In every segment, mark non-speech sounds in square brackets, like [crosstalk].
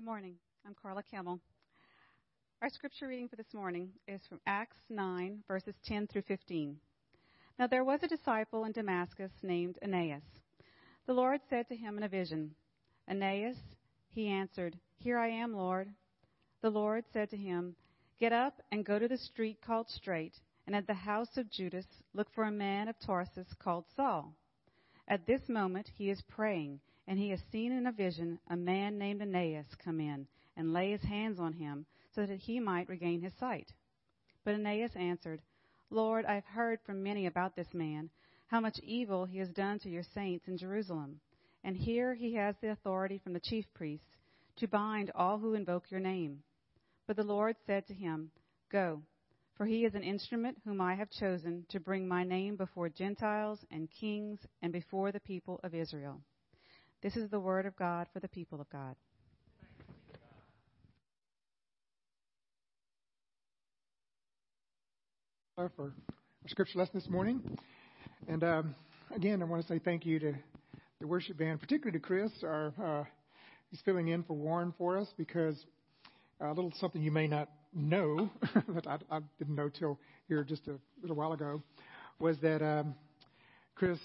Good morning. I'm Carla Kimmel. Our scripture reading for this morning is from Acts 9, verses 10 through 15. Now there was a disciple in Damascus named Ananias. The Lord said to him in a vision, Ananias, he answered, Here I am, Lord. The Lord said to him, Get up and go to the street called Straight, and at the house of Judas look for a man of Tarsus called Saul. At this moment he is praying and he has seen in a vision a man named Ananias come in and lay his hands on him so that he might regain his sight. But Ananias answered, Lord, I have heard from many about this man, how much evil he has done to your saints in Jerusalem. And here he has the authority from the chief priests to bind all who invoke your name. But the Lord said to him, Go, for he is an instrument whom I have chosen to bring my name before Gentiles and kings and before the people of Israel. This is the word of God for the people of God. For our scripture lesson this morning. And um, again, I want to say thank you to the worship band, particularly to Chris. Our, uh, he's filling in for Warren for us because a little something you may not know [laughs] that I, I didn't know till here just a little while ago was that um, Chris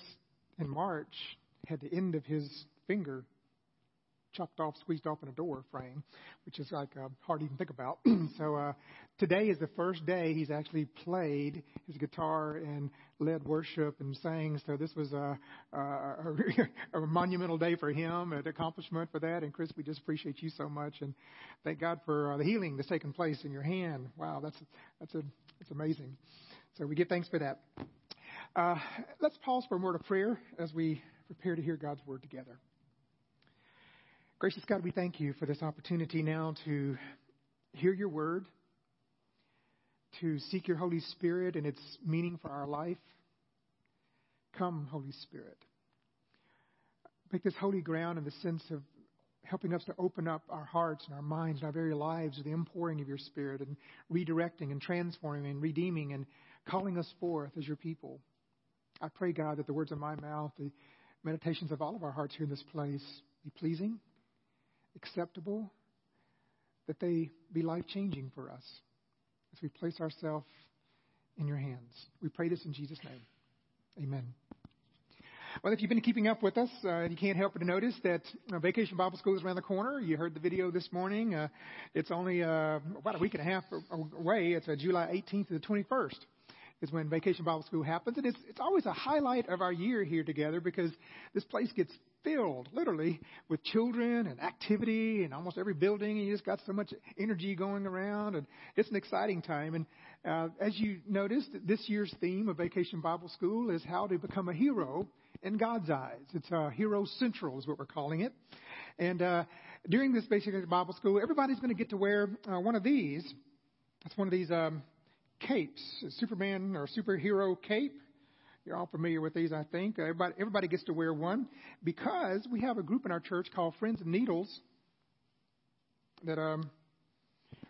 in March had the end of his finger chopped off, squeezed off in a door frame, which is like uh, hard to even think about. [clears throat] so uh, today is the first day he's actually played his guitar and led worship and sang. So this was a, a, [laughs] a monumental day for him, an accomplishment for that. And Chris, we just appreciate you so much, and thank God for uh, the healing that's taken place in your hand. Wow, that's that's a that's amazing. So we give thanks for that. Uh, let's pause for a word of prayer as we prepare to hear God's word together. Gracious God, we thank you for this opportunity now to hear your word, to seek your Holy Spirit and its meaning for our life. Come, Holy Spirit. Make this holy ground in the sense of helping us to open up our hearts and our minds and our very lives to the impouring of your Spirit and redirecting and transforming and redeeming and calling us forth as your people. I pray, God, that the words of my mouth, the meditations of all of our hearts here in this place be pleasing acceptable, that they be life changing for us as we place ourselves in your hands. We pray this in Jesus' name. Amen. Well, if you've been keeping up with us, uh, you can't help but notice that uh, Vacation Bible School is around the corner. You heard the video this morning. Uh, it's only uh, about a week and a half away. It's uh, July 18th to the 21st is when Vacation Bible School happens. And it's, it's always a highlight of our year here together because this place gets filled, literally, with children and activity and almost every building. And you just got so much energy going around, and it's an exciting time. And uh, as you noticed, this year's theme of Vacation Bible School is how to become a hero in God's eyes. It's uh, Hero Central, is what we're calling it. And uh, during this Vacation Bible School, everybody's going to get to wear uh, one of these. It's one of these um, capes, Superman or superhero cape. You're all familiar with these, I think. Everybody, everybody gets to wear one because we have a group in our church called Friends of Needles that um,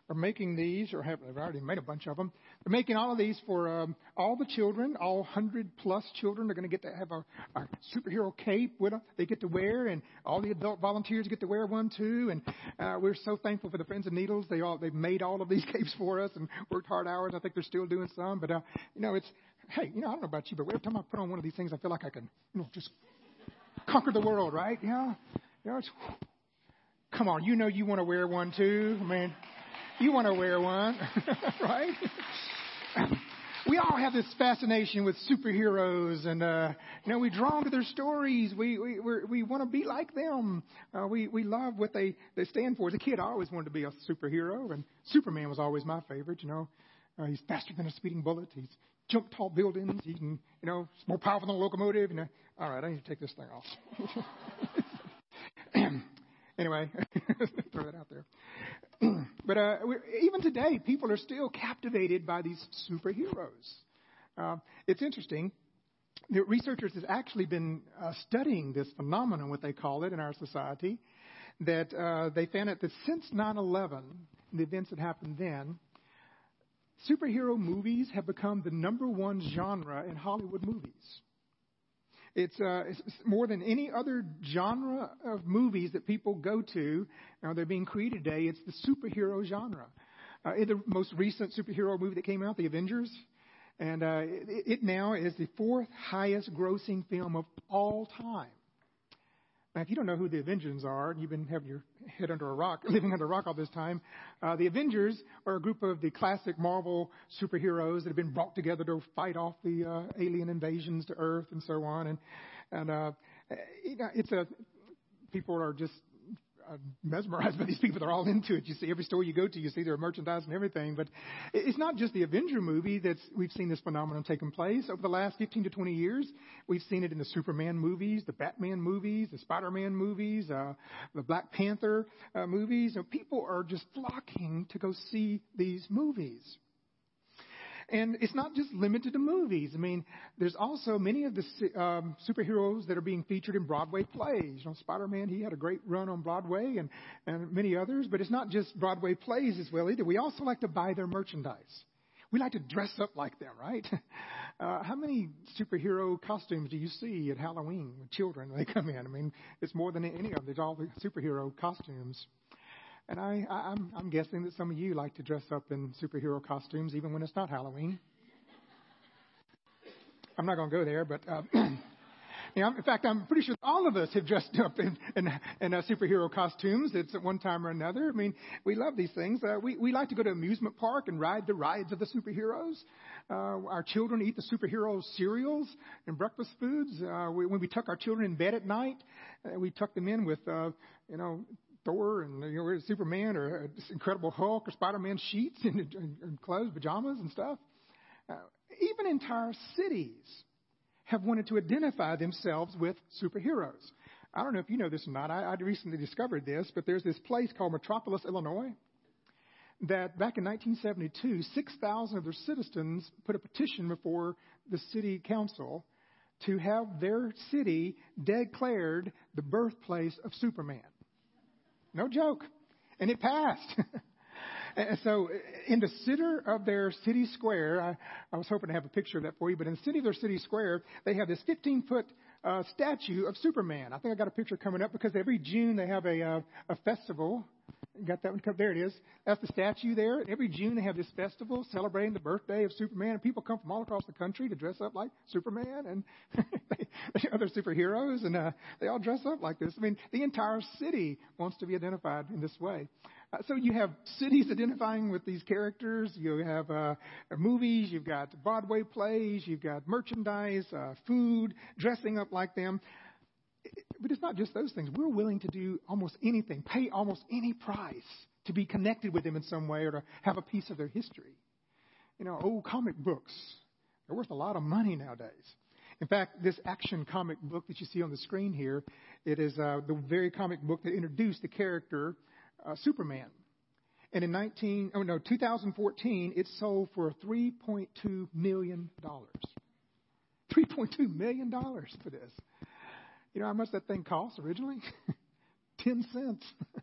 are making these, or have they've already made a bunch of them. They're making all of these for um, all the children, all hundred plus children. They're going to get to have a, a superhero cape with them. They get to wear, and all the adult volunteers get to wear one too. And uh, we're so thankful for the Friends of Needles. They all they've made all of these [laughs] capes for us and worked hard hours. I think they're still doing some, but uh, you know it's hey, you know, I don't know about you, but every time I put on one of these things, I feel like I can, you know, just conquer the world, right? Yeah. You know, it's, come on, you know you want to wear one too. I mean, you want to wear one, [laughs] right? we all have this fascination with superheroes, and uh, you know, we drawn to their stories. We we we're, we want to be like them. Uh, we we love what they they stand for. As a kid, I always wanted to be a superhero, and Superman was always my favorite. You know, uh, he's faster than a speeding bullet. He's jump tall buildings. He can, you know, it's more powerful than a locomotive. You know, all right, I need to take this thing off. [clears throat] anyway, [laughs] throw that out there. [clears throat] but uh, even today, people are still captivated by these superheroes. Uh, it's interesting. The researchers have actually been uh, studying this phenomenon, what they call it, in our society. That uh, they found that since 9/11, the events that happened then, superhero movies have become the number one genre in Hollywood movies. It's, uh, it's more than any other genre of movies that people go to. You know, they're being created today. It's the superhero genre. Uh, the most recent superhero movie that came out, The Avengers, and uh, it, it now is the fourth highest grossing film of all time. Now, if you don't know who the Avengers are, and you've been having your head under a rock, [laughs] living under a rock all this time, uh, the Avengers are a group of the classic Marvel superheroes that have been brought together to fight off the uh, alien invasions to Earth and so on. And and uh, it's a people are just I'm mesmerized by these people. They're all into it. You see every store you go to, you see their merchandise and everything. But it's not just the Avenger movie that's we've seen this phenomenon taking place over the last 15 to 20 years. We've seen it in the Superman movies, the Batman movies, the Spider-Man movies, uh, the Black Panther uh, movies. Know, people are just flocking to go see these movies. And it's not just limited to movies. I mean, there's also many of the um, superheroes that are being featured in Broadway plays. You know, Spider-Man, he had a great run on Broadway and, and many others, but it's not just Broadway plays as well either. We also like to buy their merchandise. We like to dress up like them, right? [laughs] Uh, how many superhero costumes do you see at Halloween with children when they come in? I mean, it's more than any of them. There's all the superhero costumes. And I, I, I'm, I'm guessing that some of you like to dress up in superhero costumes even when it's not Halloween. I'm not going to go there, but uh, [clears throat] you know, in fact, I'm pretty sure all of us have dressed up in, in, in uh, superhero costumes. It's at one time or another. I mean, we love these things. Uh, we, we like to go to amusement park and ride the rides of the superheroes. Uh, our children eat the superhero cereals and breakfast foods. Uh, we, when we tuck our children in bed at night, uh, we tuck them in with, uh, you know, Thor and you know, Superman or Incredible Hulk or Spider-Man sheets and, and, and clothes, pajamas and stuff. Uh, even entire cities have wanted to identify themselves with superheroes. I don't know if you know this or not. I, I recently discovered this, but there's this place called Metropolis, Illinois, that back in 1972, 6,000 of their citizens put a petition before the city council to have their city declared the birthplace of Superman. No joke. And it passed. [laughs] and so, in the center of their city square, I, I was hoping to have a picture of that for you, but in the city of their city square, they have this 15 foot uh, statue of Superman. I think I got a picture coming up because every June they have a, uh, a festival Got that one? There it is. That's the statue there. Every June they have this festival celebrating the birthday of Superman, and people come from all across the country to dress up like Superman and [laughs] other superheroes, and uh, they all dress up like this. I mean, the entire city wants to be identified in this way. Uh, so you have cities identifying with these characters. You have uh, movies. You've got Broadway plays. You've got merchandise, uh, food, dressing up like them. But it's not just those things. We're willing to do almost anything, pay almost any price to be connected with them in some way or to have a piece of their history. You know, old comic books, they're worth a lot of money nowadays. In fact, this action comic book that you see on the screen here, it is uh, the very comic book that introduced the character uh, Superman. And in 19, oh no, 2014, it sold for 3.2 million dollars. 3.2 million dollars for this. You know how much that thing cost originally? [laughs] Ten cents. [laughs]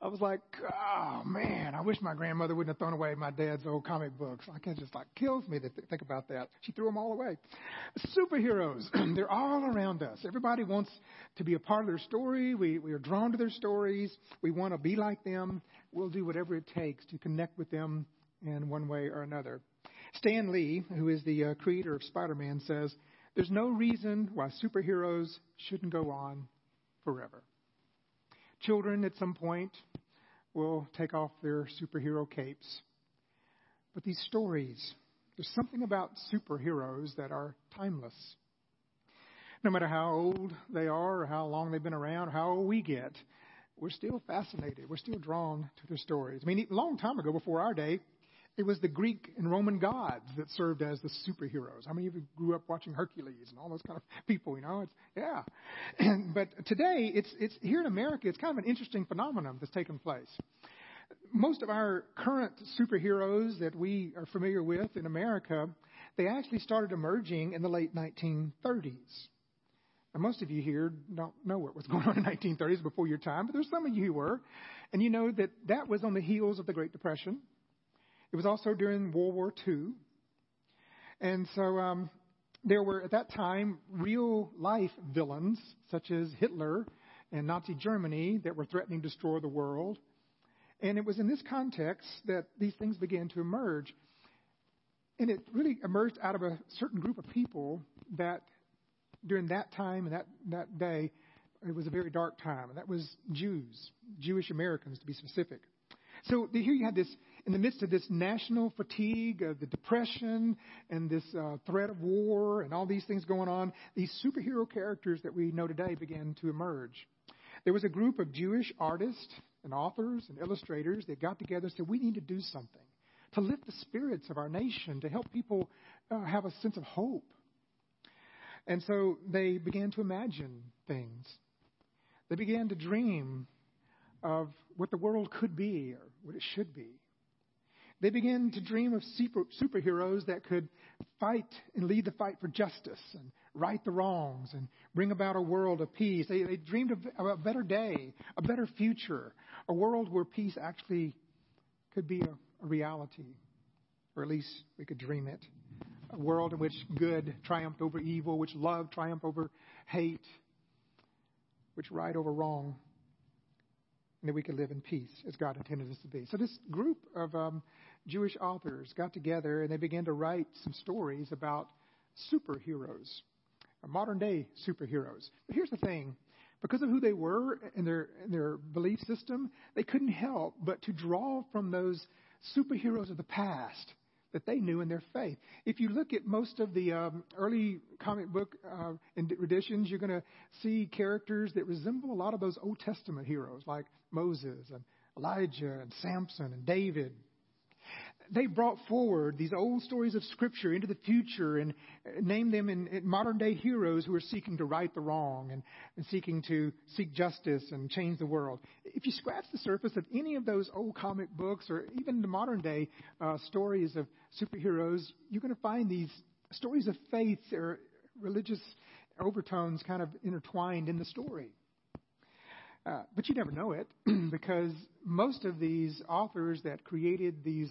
I was like, oh man, I wish my grandmother wouldn't have thrown away my dad's old comic books. Like it just like kills me to th- think about that. She threw them all away. Superheroes, [clears throat] they're all around us. Everybody wants to be a part of their story. We we are drawn to their stories. We want to be like them. We'll do whatever it takes to connect with them in one way or another. Stan Lee, who is the uh, creator of Spider-Man, says there's no reason why superheroes shouldn't go on forever. Children at some point will take off their superhero capes. But these stories, there's something about superheroes that are timeless. No matter how old they are, or how long they've been around, or how old we get, we're still fascinated. We're still drawn to their stories. I mean, a long time ago, before our day, it was the Greek and Roman gods that served as the superheroes. How many of you grew up watching Hercules and all those kind of [laughs] people? You know, it's yeah. And, [clears throat] but today, it's it's here in America. It's kind of an interesting phenomenon that's taken place. Most of our current superheroes that we are familiar with in America, they actually started emerging in the late 1930s. Now, most of you here don't know what was [laughs] going on in the 1930s before your time, but there's some of you who were, and you know that that was on the heels of the Great Depression it was also during World War II. And so um, there were at that time real life villains such as Hitler and Nazi Germany that were threatening to destroy the world. And it was in this context that these things began to emerge. And it really emerged out of a certain group of people that during that time and that, that day, it was a very dark time, and that was Jews, Jewish Americans to be specific. So here you had this, in the midst of this national fatigue, of the depression, and this uh, threat of war, and all these things going on, these superhero characters that we know today began to emerge. There was a group of Jewish artists and authors and illustrators that got together and said, We need to do something to lift the spirits of our nation, to help people uh, have a sense of hope. And so they began to imagine things. They began to dream of what the world could be or what it should be. They began to dream of super, superheroes that could fight and lead the fight for justice and right the wrongs and bring about a world of peace. They, they dreamed of, of a better day, a better future, a world where peace actually could be a, a reality, or at least we could dream it. A world in which good triumphed over evil, which love triumphed over hate, which right over wrong, and that we could live in peace as God intended us to be. So this group of um, Jewish authors got together and they began to write some stories about superheroes, modern day superheroes. But here's the thing because of who they were and their, and their belief system, they couldn't help but to draw from those superheroes of the past that they knew in their faith. If you look at most of the um, early comic book uh, editions, you're going to see characters that resemble a lot of those Old Testament heroes like Moses and Elijah and Samson and David they brought forward these old stories of Scripture into the future and named them in, in modern day heroes who are seeking to right the wrong and, and, seeking to seek justice and change the world. If you scratch the surface of any of those old comic books or even the modern day uh, stories of superheroes, you're going to find these stories of faith or religious overtones kind of intertwined in the story. Uh, but you never know it [clears throat] because most of these authors that created these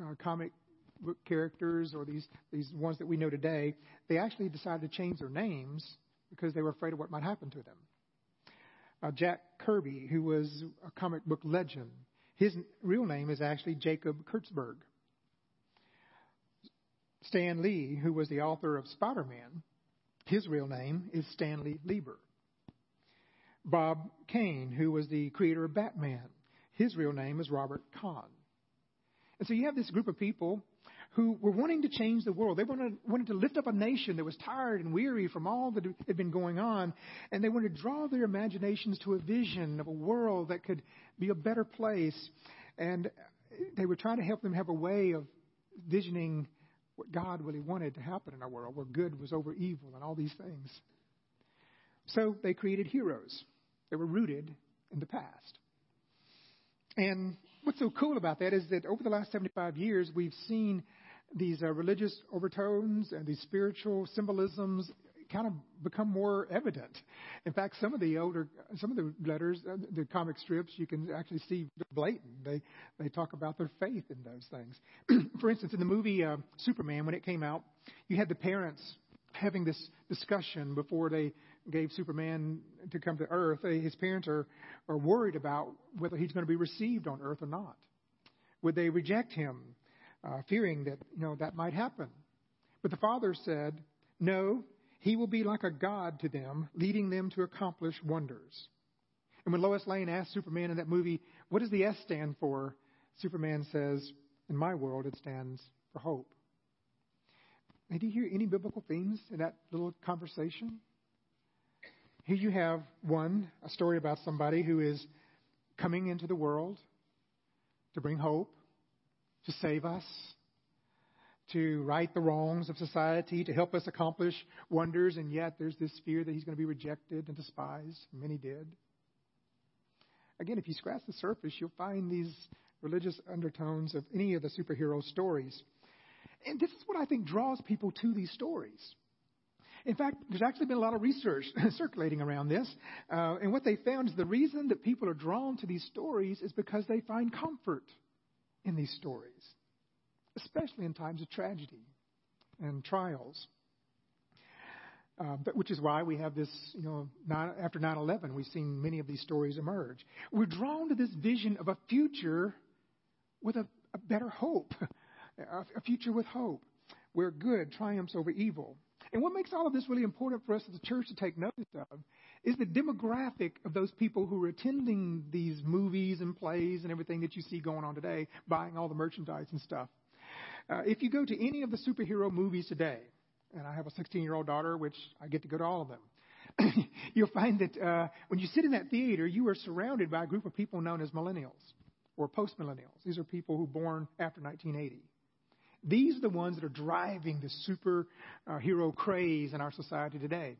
uh, comic book characters or these, these ones that we know today, they actually decided to change their names because they were afraid of what might happen to them. Uh, Jack Kirby, who was a comic book legend, his real name is actually Jacob Kurtzberg. Stan Lee, who was the author of Spider Man, his real name is Stanley Lieber. Bob Kane, who was the creator of Batman, his real name is Robert Kahn. And so you have this group of people who were wanting to change the world. They wanted, wanted to lift up a nation that was tired and weary from all that had been going on. And they wanted to draw their imaginations to a vision of a world that could be a better place. And they were trying to help them have a way of visioning what God really wanted to happen in our world, where good was over evil and all these things. So they created heroes that were rooted in the past. And what's so cool about that is that over the last 75 years, we've seen these uh, religious overtones and these spiritual symbolisms kind of become more evident. In fact, some of the older, some of the letters, uh, the comic strips, you can actually see blatant. They they talk about their faith in those things. [clears throat] For instance, in the movie uh, Superman, when it came out, you had the parents having this discussion before they gave Superman to come to Earth, uh, his parents are, are worried about whether he's going to be received on Earth or not. Would they reject him, uh, fearing that you know that might happen? But the father said, "No, he will be like a god to them, leading them to accomplish wonders." And when Lois Lane asked Superman in that movie, "What does the S stand for?" Superman says, "In my world, it stands for hope." Did you hear any biblical themes in that little conversation? Here you have one, a story about somebody who is coming into the world to bring hope, to save us, to right the wrongs of society, to help us accomplish wonders, and yet there's this fear that he's going to be rejected and despised. Many did. Again, if you scratch the surface, you'll find these religious undertones of any of the superhero stories. And this is what I think draws people to these stories. In fact, there's actually been a lot of research [laughs] circulating around this. Uh, and what they found is the reason that people are drawn to these stories is because they find comfort in these stories, especially in times of tragedy and trials. Uh, but, which is why we have this, you know, after 9 11, we've seen many of these stories emerge. We're drawn to this vision of a future with a, a better hope, [laughs] a, a future with hope, where good triumphs over evil. And what makes all of this really important for us as a church to take notice of is the demographic of those people who are attending these movies and plays and everything that you see going on today, buying all the merchandise and stuff. Uh, if you go to any of the superhero movies today, and I have a 16 year old daughter, which I get to go to all of them, [laughs] you'll find that uh, when you sit in that theater, you are surrounded by a group of people known as millennials or post millennials. These are people who were born after 1980. These are the ones that are driving the superhero uh, craze in our society today.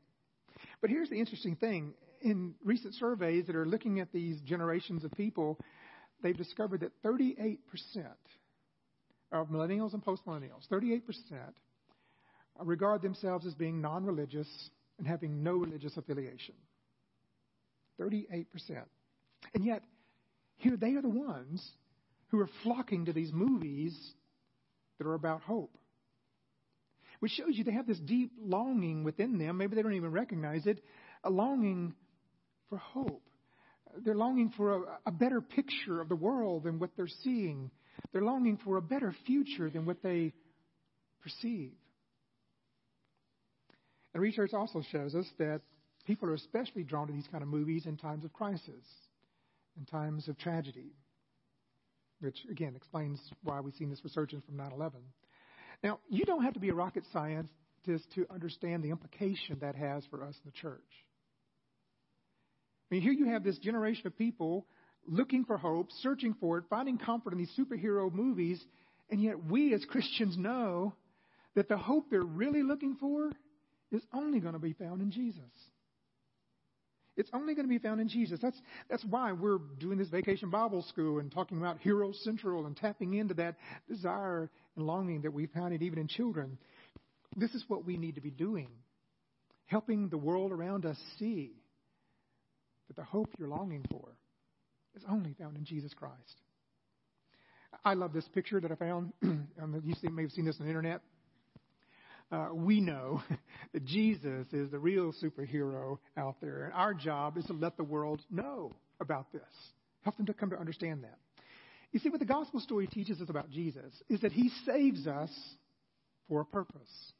But here's the interesting thing. In recent surveys that are looking at these generations of people, they've discovered that 38% of millennials and postmillennials, 38%, regard themselves as being non religious and having no religious affiliation. 38%. And yet, here they are the ones who are flocking to these movies that are about hope. Which shows you they have this deep longing within them. Maybe they don't even recognize it. A longing for hope. They're longing for a, a better picture of the world than what they're seeing. They're longing for a better future than what they perceive. And research also shows us that people are especially drawn to these kind of movies in times of crisis, in times of tragedy which again explains why we've seen this resurgence from 9 11. Now, you don't have to be a rocket scientist to understand the implication that has for us in the church. I mean, here you have this generation of people looking for hope, searching for it, finding comfort in these superhero movies, and yet we as Christians know that the hope they're really looking for is only going to be found in Jesus. It's only going to be found in Jesus. That's, that's why we're doing this vacation Bible school and talking about Hero Central and tapping into that desire and longing that we found it even in children. This is what we need to be doing, helping the world around us see that the hope you're longing for is only found in Jesus Christ. I love this picture that I found. [clears throat] you may have seen this on the internet uh, we know [laughs] that Jesus is the real superhero out there. And our job is to let the world know about this, help them to come to understand that. You see, what the gospel story teaches us about Jesus is that he saves us for a purpose.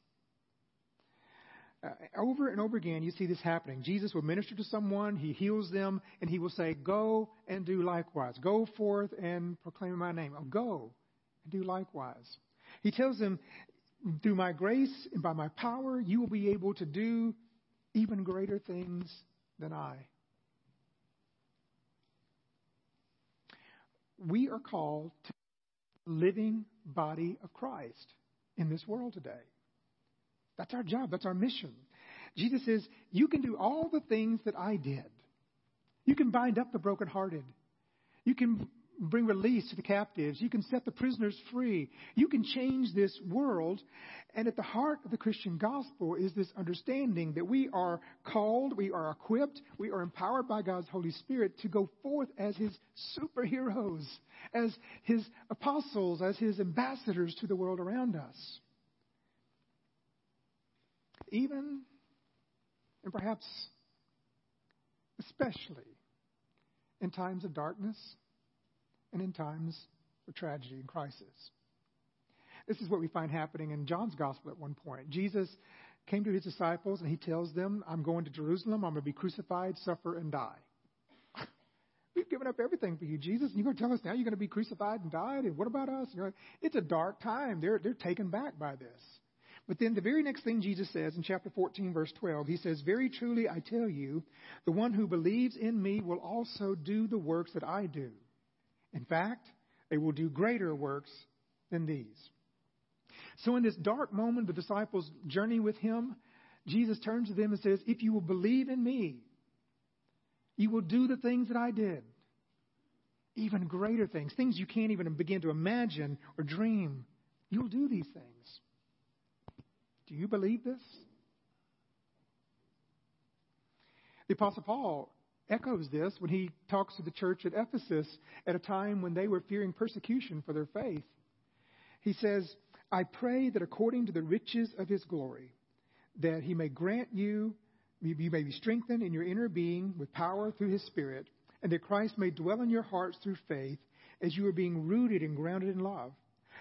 Uh, over and over again, you see this happening. Jesus will minister to someone, he heals them, and he will say, Go and do likewise. Go forth and proclaim my name. Go and do likewise. He tells them, through my grace and by my power, you will be able to do even greater things than I. We are called to living body of Christ in this world today. That's our job. That's our mission. Jesus says, You can do all the things that I did. You can bind up the brokenhearted. You can bring release to the captives. You can set the prisoners free. You can change this world. And at the heart of the Christian gospel is this understanding that we are called, we are equipped, we are empowered by God's Holy Spirit to go forth as His superheroes, as His apostles, as His ambassadors to the world around us. Even, and perhaps especially, in times of darkness and in times of tragedy and crisis. This is what we find happening in John's gospel at one point. Jesus came to his disciples and he tells them, I'm going to Jerusalem, I'm going to be crucified, suffer, and die. [laughs] We've given up everything for you, Jesus, and you're going to tell us now you're going to be crucified and died, and what about us? You it's a dark time. They're, they're taken back by this. But then the very next thing Jesus says in chapter 14, verse 12, he says, Very truly I tell you, the one who believes in me will also do the works that I do. In fact, they will do greater works than these. So, in this dark moment, the disciples journey with him. Jesus turns to them and says, If you will believe in me, you will do the things that I did. Even greater things, things you can't even begin to imagine or dream. You'll do these things. Do you believe this? The Apostle Paul echoes this when he talks to the church at Ephesus at a time when they were fearing persecution for their faith. He says, I pray that according to the riches of his glory, that he may grant you, you may be strengthened in your inner being with power through his Spirit, and that Christ may dwell in your hearts through faith as you are being rooted and grounded in love.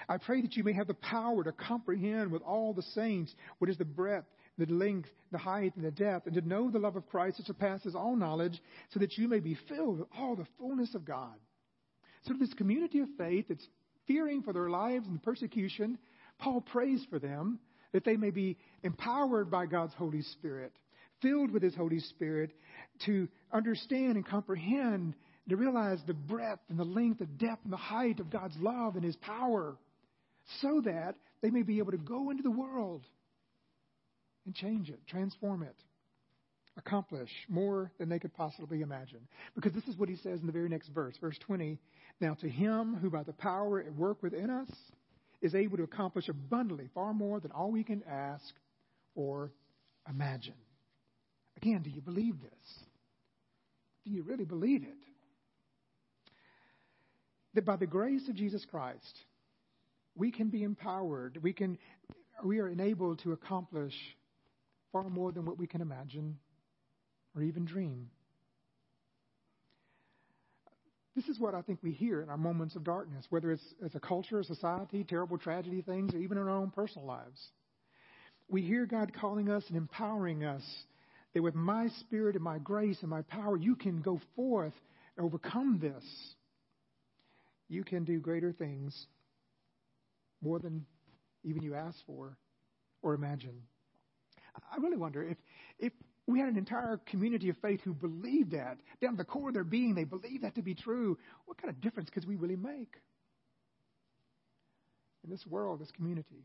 I pray that you may have the power to comprehend with all the saints what is the breadth, the length, the height, and the depth, and to know the love of Christ that surpasses all knowledge, so that you may be filled with all the fullness of God. So, this community of faith that's fearing for their lives and persecution, Paul prays for them that they may be empowered by God's Holy Spirit, filled with His Holy Spirit, to understand and comprehend, to realize the breadth and the length, the depth and the height of God's love and His power, so that they may be able to go into the world and change it, transform it, accomplish more than they could possibly imagine. Because this is what he says in the very next verse, verse 20. Now, to him who by the power at work within us is able to accomplish abundantly far more than all we can ask or imagine. Again, do you believe this? Do you really believe it? That by the grace of Jesus Christ, we can be empowered, we can we are enabled to accomplish far more than what we can imagine or even dream. This is what I think we hear in our moments of darkness, whether it's as a culture, a society, terrible tragedy things, or even in our own personal lives. We hear God calling us and empowering us that with my spirit and my grace and my power, you can go forth and overcome this. You can do greater things, more than even you ask for or imagine. I really wonder if, if we had an entire community of faith who believed that. Down to the core of their being, they believe that to be true. What kind of difference could we really make in this world, this community?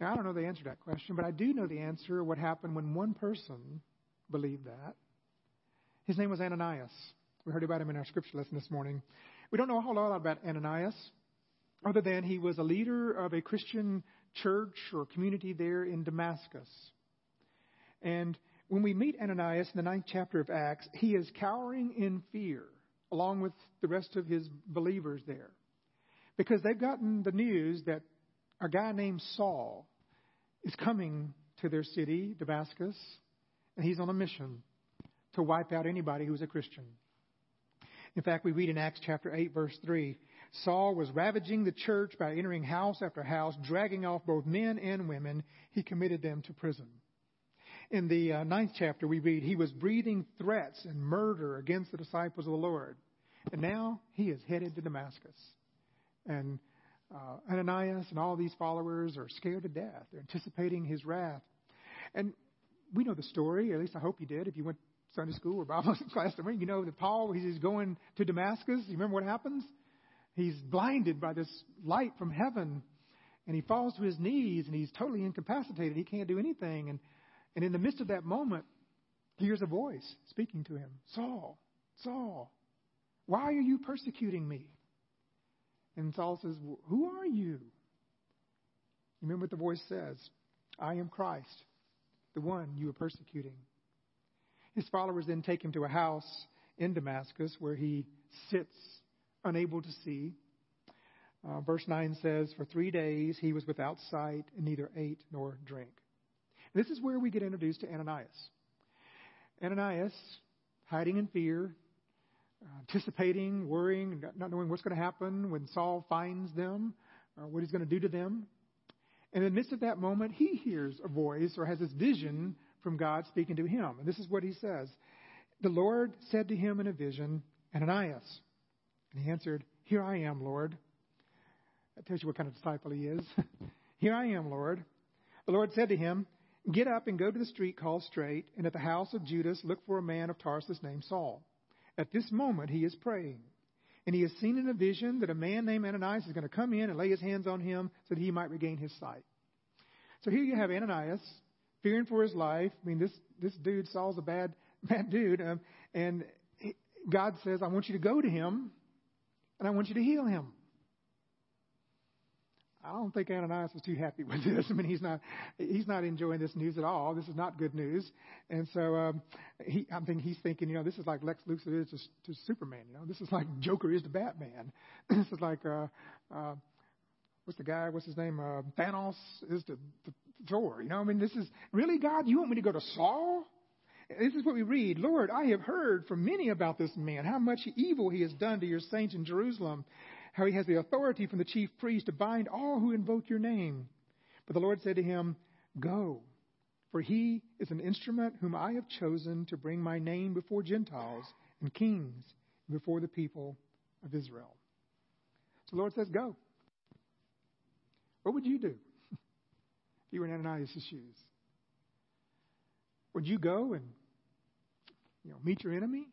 Now, I don't know the answer to that question, but I do know the answer what happened when one person believed that. His name was Ananias. We heard about him in our scripture lesson this morning. We don't know a whole lot about Ananias, other than he was a leader of a Christian church or community there in Damascus. And when we meet Ananias in the ninth chapter of Acts, he is cowering in fear along with the rest of his believers there. Because they've gotten the news that a guy named Saul is coming to their city, Damascus, and he's on a mission to wipe out anybody who's a Christian. In fact, we read in Acts chapter 8, verse 3 Saul was ravaging the church by entering house after house, dragging off both men and women. He committed them to prison. In the uh, ninth chapter, we read, He was breathing threats and murder against the disciples of the Lord. And now he is headed to Damascus. And uh, Ananias and all these followers are scared to death. They're anticipating his wrath. And we know the story, at least I hope you did, if you went Sunday school or Bible [laughs] class. You know that Paul, he's going to Damascus. You remember what happens? He's blinded by this light from heaven, and he falls to his knees, and he's totally incapacitated. He can't do anything. And, and in the midst of that moment, he hears a voice speaking to him Saul, Saul, why are you persecuting me? And Saul says, Who are you? You remember what the voice says I am Christ, the one you are persecuting. His followers then take him to a house in Damascus where he sits unable to see. Uh, verse 9 says, For three days he was without sight and neither ate nor drank. This is where we get introduced to Ananias. Ananias, hiding in fear, anticipating, worrying, not knowing what's going to happen when Saul finds them, or what he's going to do to them. And in the midst of that moment, he hears a voice or has this vision from God speaking to him. And this is what he says The Lord said to him in a vision, Ananias. And he answered, Here I am, Lord. That tells you what kind of disciple he is. [laughs] Here I am, Lord. The Lord said to him, Get up and go to the street called Straight, and at the house of Judas look for a man of Tarsus named Saul. At this moment he is praying. And he has seen in a vision that a man named Ananias is going to come in and lay his hands on him so that he might regain his sight. So here you have Ananias fearing for his life. I mean, this, this dude, Saul's a bad, [laughs] bad dude. Um, and God says, I want you to go to him and I want you to heal him. I don't think Ananias was too happy [laughs] with this. I mean, he's not he's not enjoying this news at all. This is not good news, and so um, he, I think he's thinking, you know, this is like Lex Luthor is to, to Superman. You know, this is like [laughs] Joker is to Batman. [clears throat] this is like uh, uh, what's the guy? What's his name? Uh, Thanos is to, to Thor. You know, I mean, this is really God. You want me to go to Saul? This is what we read. Lord, I have heard from many about this man, how much evil he has done to your saints in Jerusalem, how he has the authority from the chief priest to bind all who invoke your name. But the Lord said to him, Go, for he is an instrument whom I have chosen to bring my name before Gentiles and kings, and before the people of Israel. So the Lord says, Go. What would you do [laughs] if you were in Ananias' shoes? Would you go and you know, meet your enemy?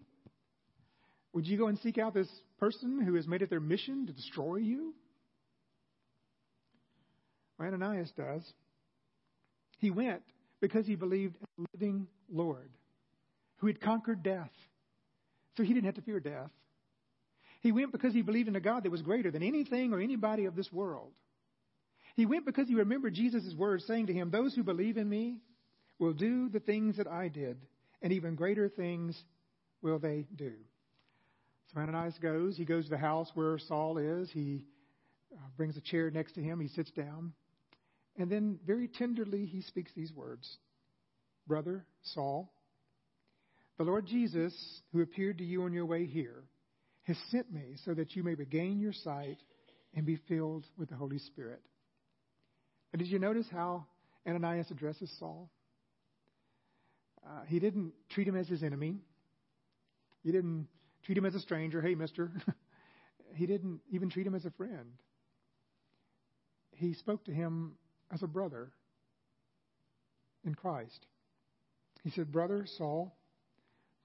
Would you go and seek out this person who has made it their mission to destroy you? Well, Ananias does. He went because he believed in a living Lord who had conquered death. So he didn't have to fear death. He went because he believed in a God that was greater than anything or anybody of this world. He went because he remembered Jesus' words saying to him, Those who believe in me will do the things that I did, and even greater things will they do. So Ananias goes. He goes to the house where Saul is. He uh, brings a chair next to him. He sits down. And then, very tenderly, he speaks these words Brother Saul, the Lord Jesus, who appeared to you on your way here, has sent me so that you may regain your sight and be filled with the Holy Spirit. And did you notice how Ananias addresses Saul? Uh, he didn't treat him as his enemy. He didn't treat him as a stranger. Hey, mister. [laughs] he didn't even treat him as a friend. He spoke to him as a brother in Christ. He said, Brother Saul,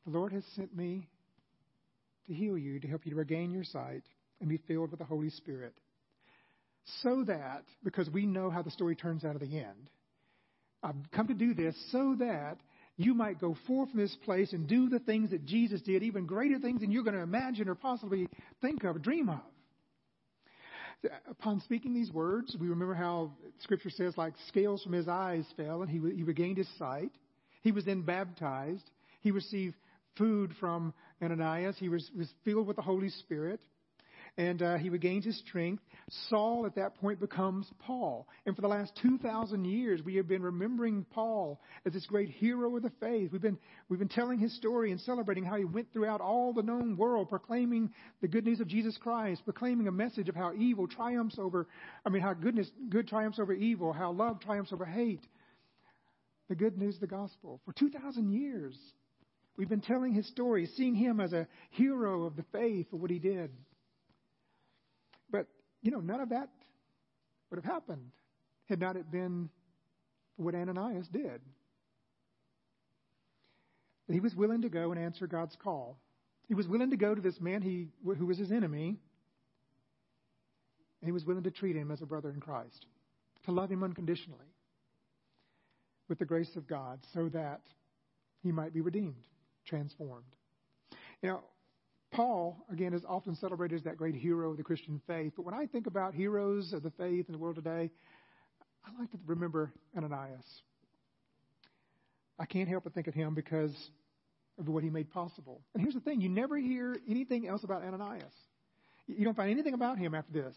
the Lord has sent me to heal you, to help you to regain your sight and be filled with the Holy Spirit. So that, because we know how the story turns out at the end, I've come to do this so that you might go forth from this place and do the things that Jesus did, even greater things than you're going to imagine or possibly think of, or dream of. Upon speaking these words, we remember how Scripture says, like scales from his eyes fell, and he, he regained his sight. He was then baptized. He received food from Ananias. He was, was filled with the Holy Spirit and uh, he regains his strength. Saul at that point becomes Paul. And for the last 2,000 years, we have been remembering Paul as this great hero of the faith. We've been, we've been telling his story and celebrating how he went throughout all the known world, proclaiming the good news of Jesus Christ, proclaiming a message of how evil triumphs over, I mean, how goodness, good triumphs over evil, how love triumphs over hate. The good news of the gospel. For 2,000 years, we've been telling his story, seeing him as a hero of the faith for what he did. You know, none of that would have happened had not it been what Ananias did. He was willing to go and answer God's call. He was willing to go to this man he, who was his enemy, and he was willing to treat him as a brother in Christ, to love him unconditionally with the grace of God so that he might be redeemed, transformed. Know, Paul, again, is often celebrated as that great hero of the Christian faith. But when I think about heroes of the faith in the world today, I like to remember Ananias. I can't help but think of him because of what he made possible. And here's the thing you never hear anything else about Ananias. You don't find anything about him after this.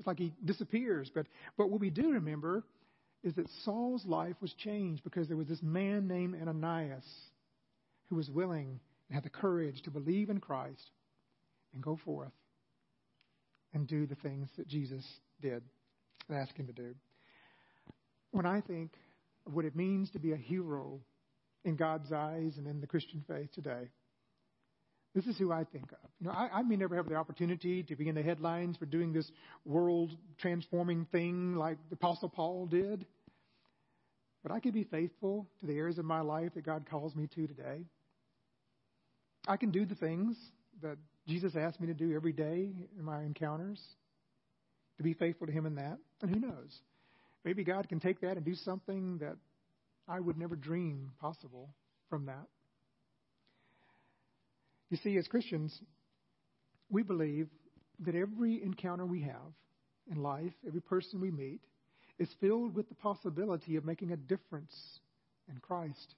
It's like he disappears. But, but what we do remember is that Saul's life was changed because there was this man named Ananias who was willing and had the courage to believe in Christ and go forth and do the things that Jesus did and asked him to do. When I think of what it means to be a hero in God's eyes and in the Christian faith today, this is who I think of. You know, I, I may never have the opportunity to be in the headlines for doing this world transforming thing like the Apostle Paul did. But I can be faithful to the areas of my life that God calls me to today. I can do the things that Jesus asked me to do every day in my encounters, to be faithful to Him in that. And who knows? Maybe God can take that and do something that I would never dream possible from that. You see, as Christians, we believe that every encounter we have in life, every person we meet, is filled with the possibility of making a difference in Christ,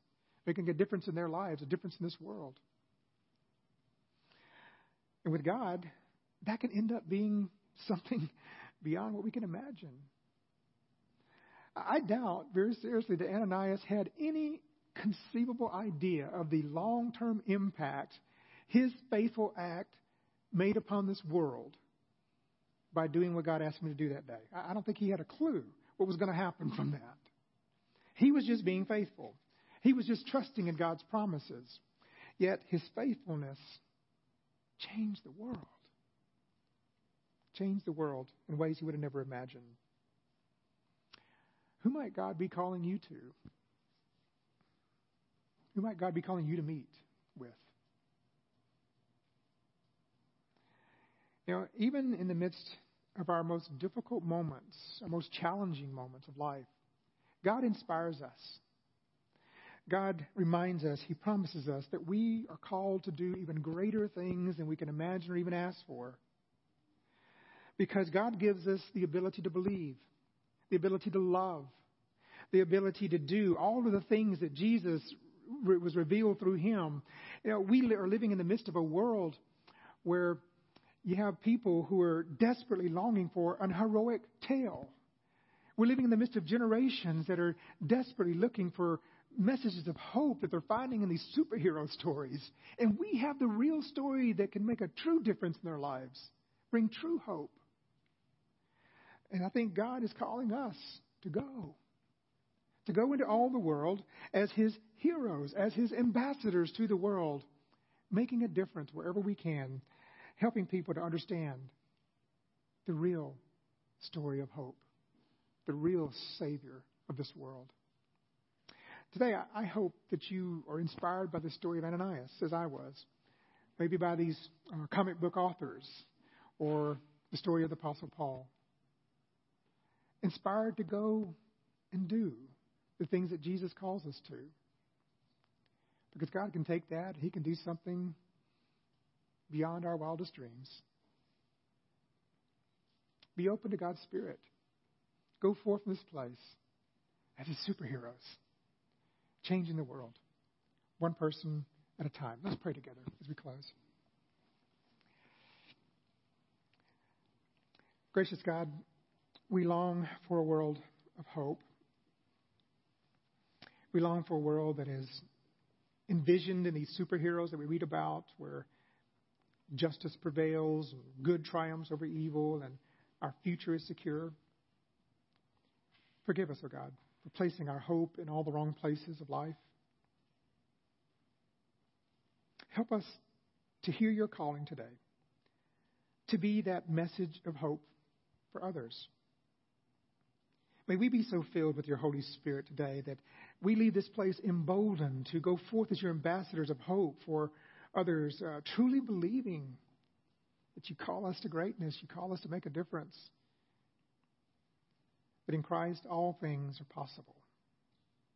making a difference in their lives, a difference in this world. And with God, that can end up being [laughs] something beyond what we can imagine. I doubt very seriously that Ananias had any conceivable idea of the long term impact his faithful act made upon this world by doing what God asked him to do that day. I don't think he had a clue what was going to happen from that. He was just being faithful, he was just trusting in God's promises. Yet his faithfulness changed the world. Change the world in ways you would have never imagined. Who might God be calling you to? Who might God be calling you to meet with? You know, even in the midst of our most difficult moments, our most challenging moments of life, God inspires us. God reminds us, He promises us that we are called to do even greater things than we can imagine or even ask for. Because God gives us the ability to believe, the ability to love, the ability to do all of the things that Jesus was revealed through him. You know, we are living in the midst of a world where you have people who are desperately longing for an heroic tale. We're living in the midst of generations that are desperately looking for messages of hope that they're finding in these superhero stories. And we have the real story that can make a true difference in their lives, bring true hope. And I think God is calling us to go. To go into all the world as His heroes, as His ambassadors to the world, making a difference wherever we can, helping people to understand the real story of hope, the real Savior of this world. Today, I hope that you are inspired by the story of Ananias, as I was. Maybe by these uh, comic book authors or the story of the Apostle Paul inspired to go and do the things that Jesus calls us to. Because God can take that, He can do something beyond our wildest dreams. Be open to God's Spirit. Go forth from this place as His superheroes, changing the world, one person at a time. Let's pray together as we close. Gracious God, we long for a world of hope. We long for a world that is envisioned in these superheroes that we read about, where justice prevails, good triumphs over evil, and our future is secure. Forgive us, O oh God, for placing our hope in all the wrong places of life. Help us to hear your calling today, to be that message of hope for others. May we be so filled with your Holy Spirit today that we leave this place emboldened to go forth as your ambassadors of hope for others, uh, truly believing that you call us to greatness, you call us to make a difference, that in Christ all things are possible.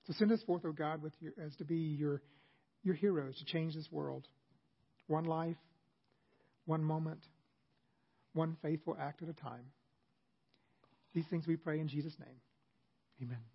So send us forth, O God, with your, as to be your, your heroes to change this world. One life, one moment, one faithful act at a time. These things we pray in Jesus' name. Amen.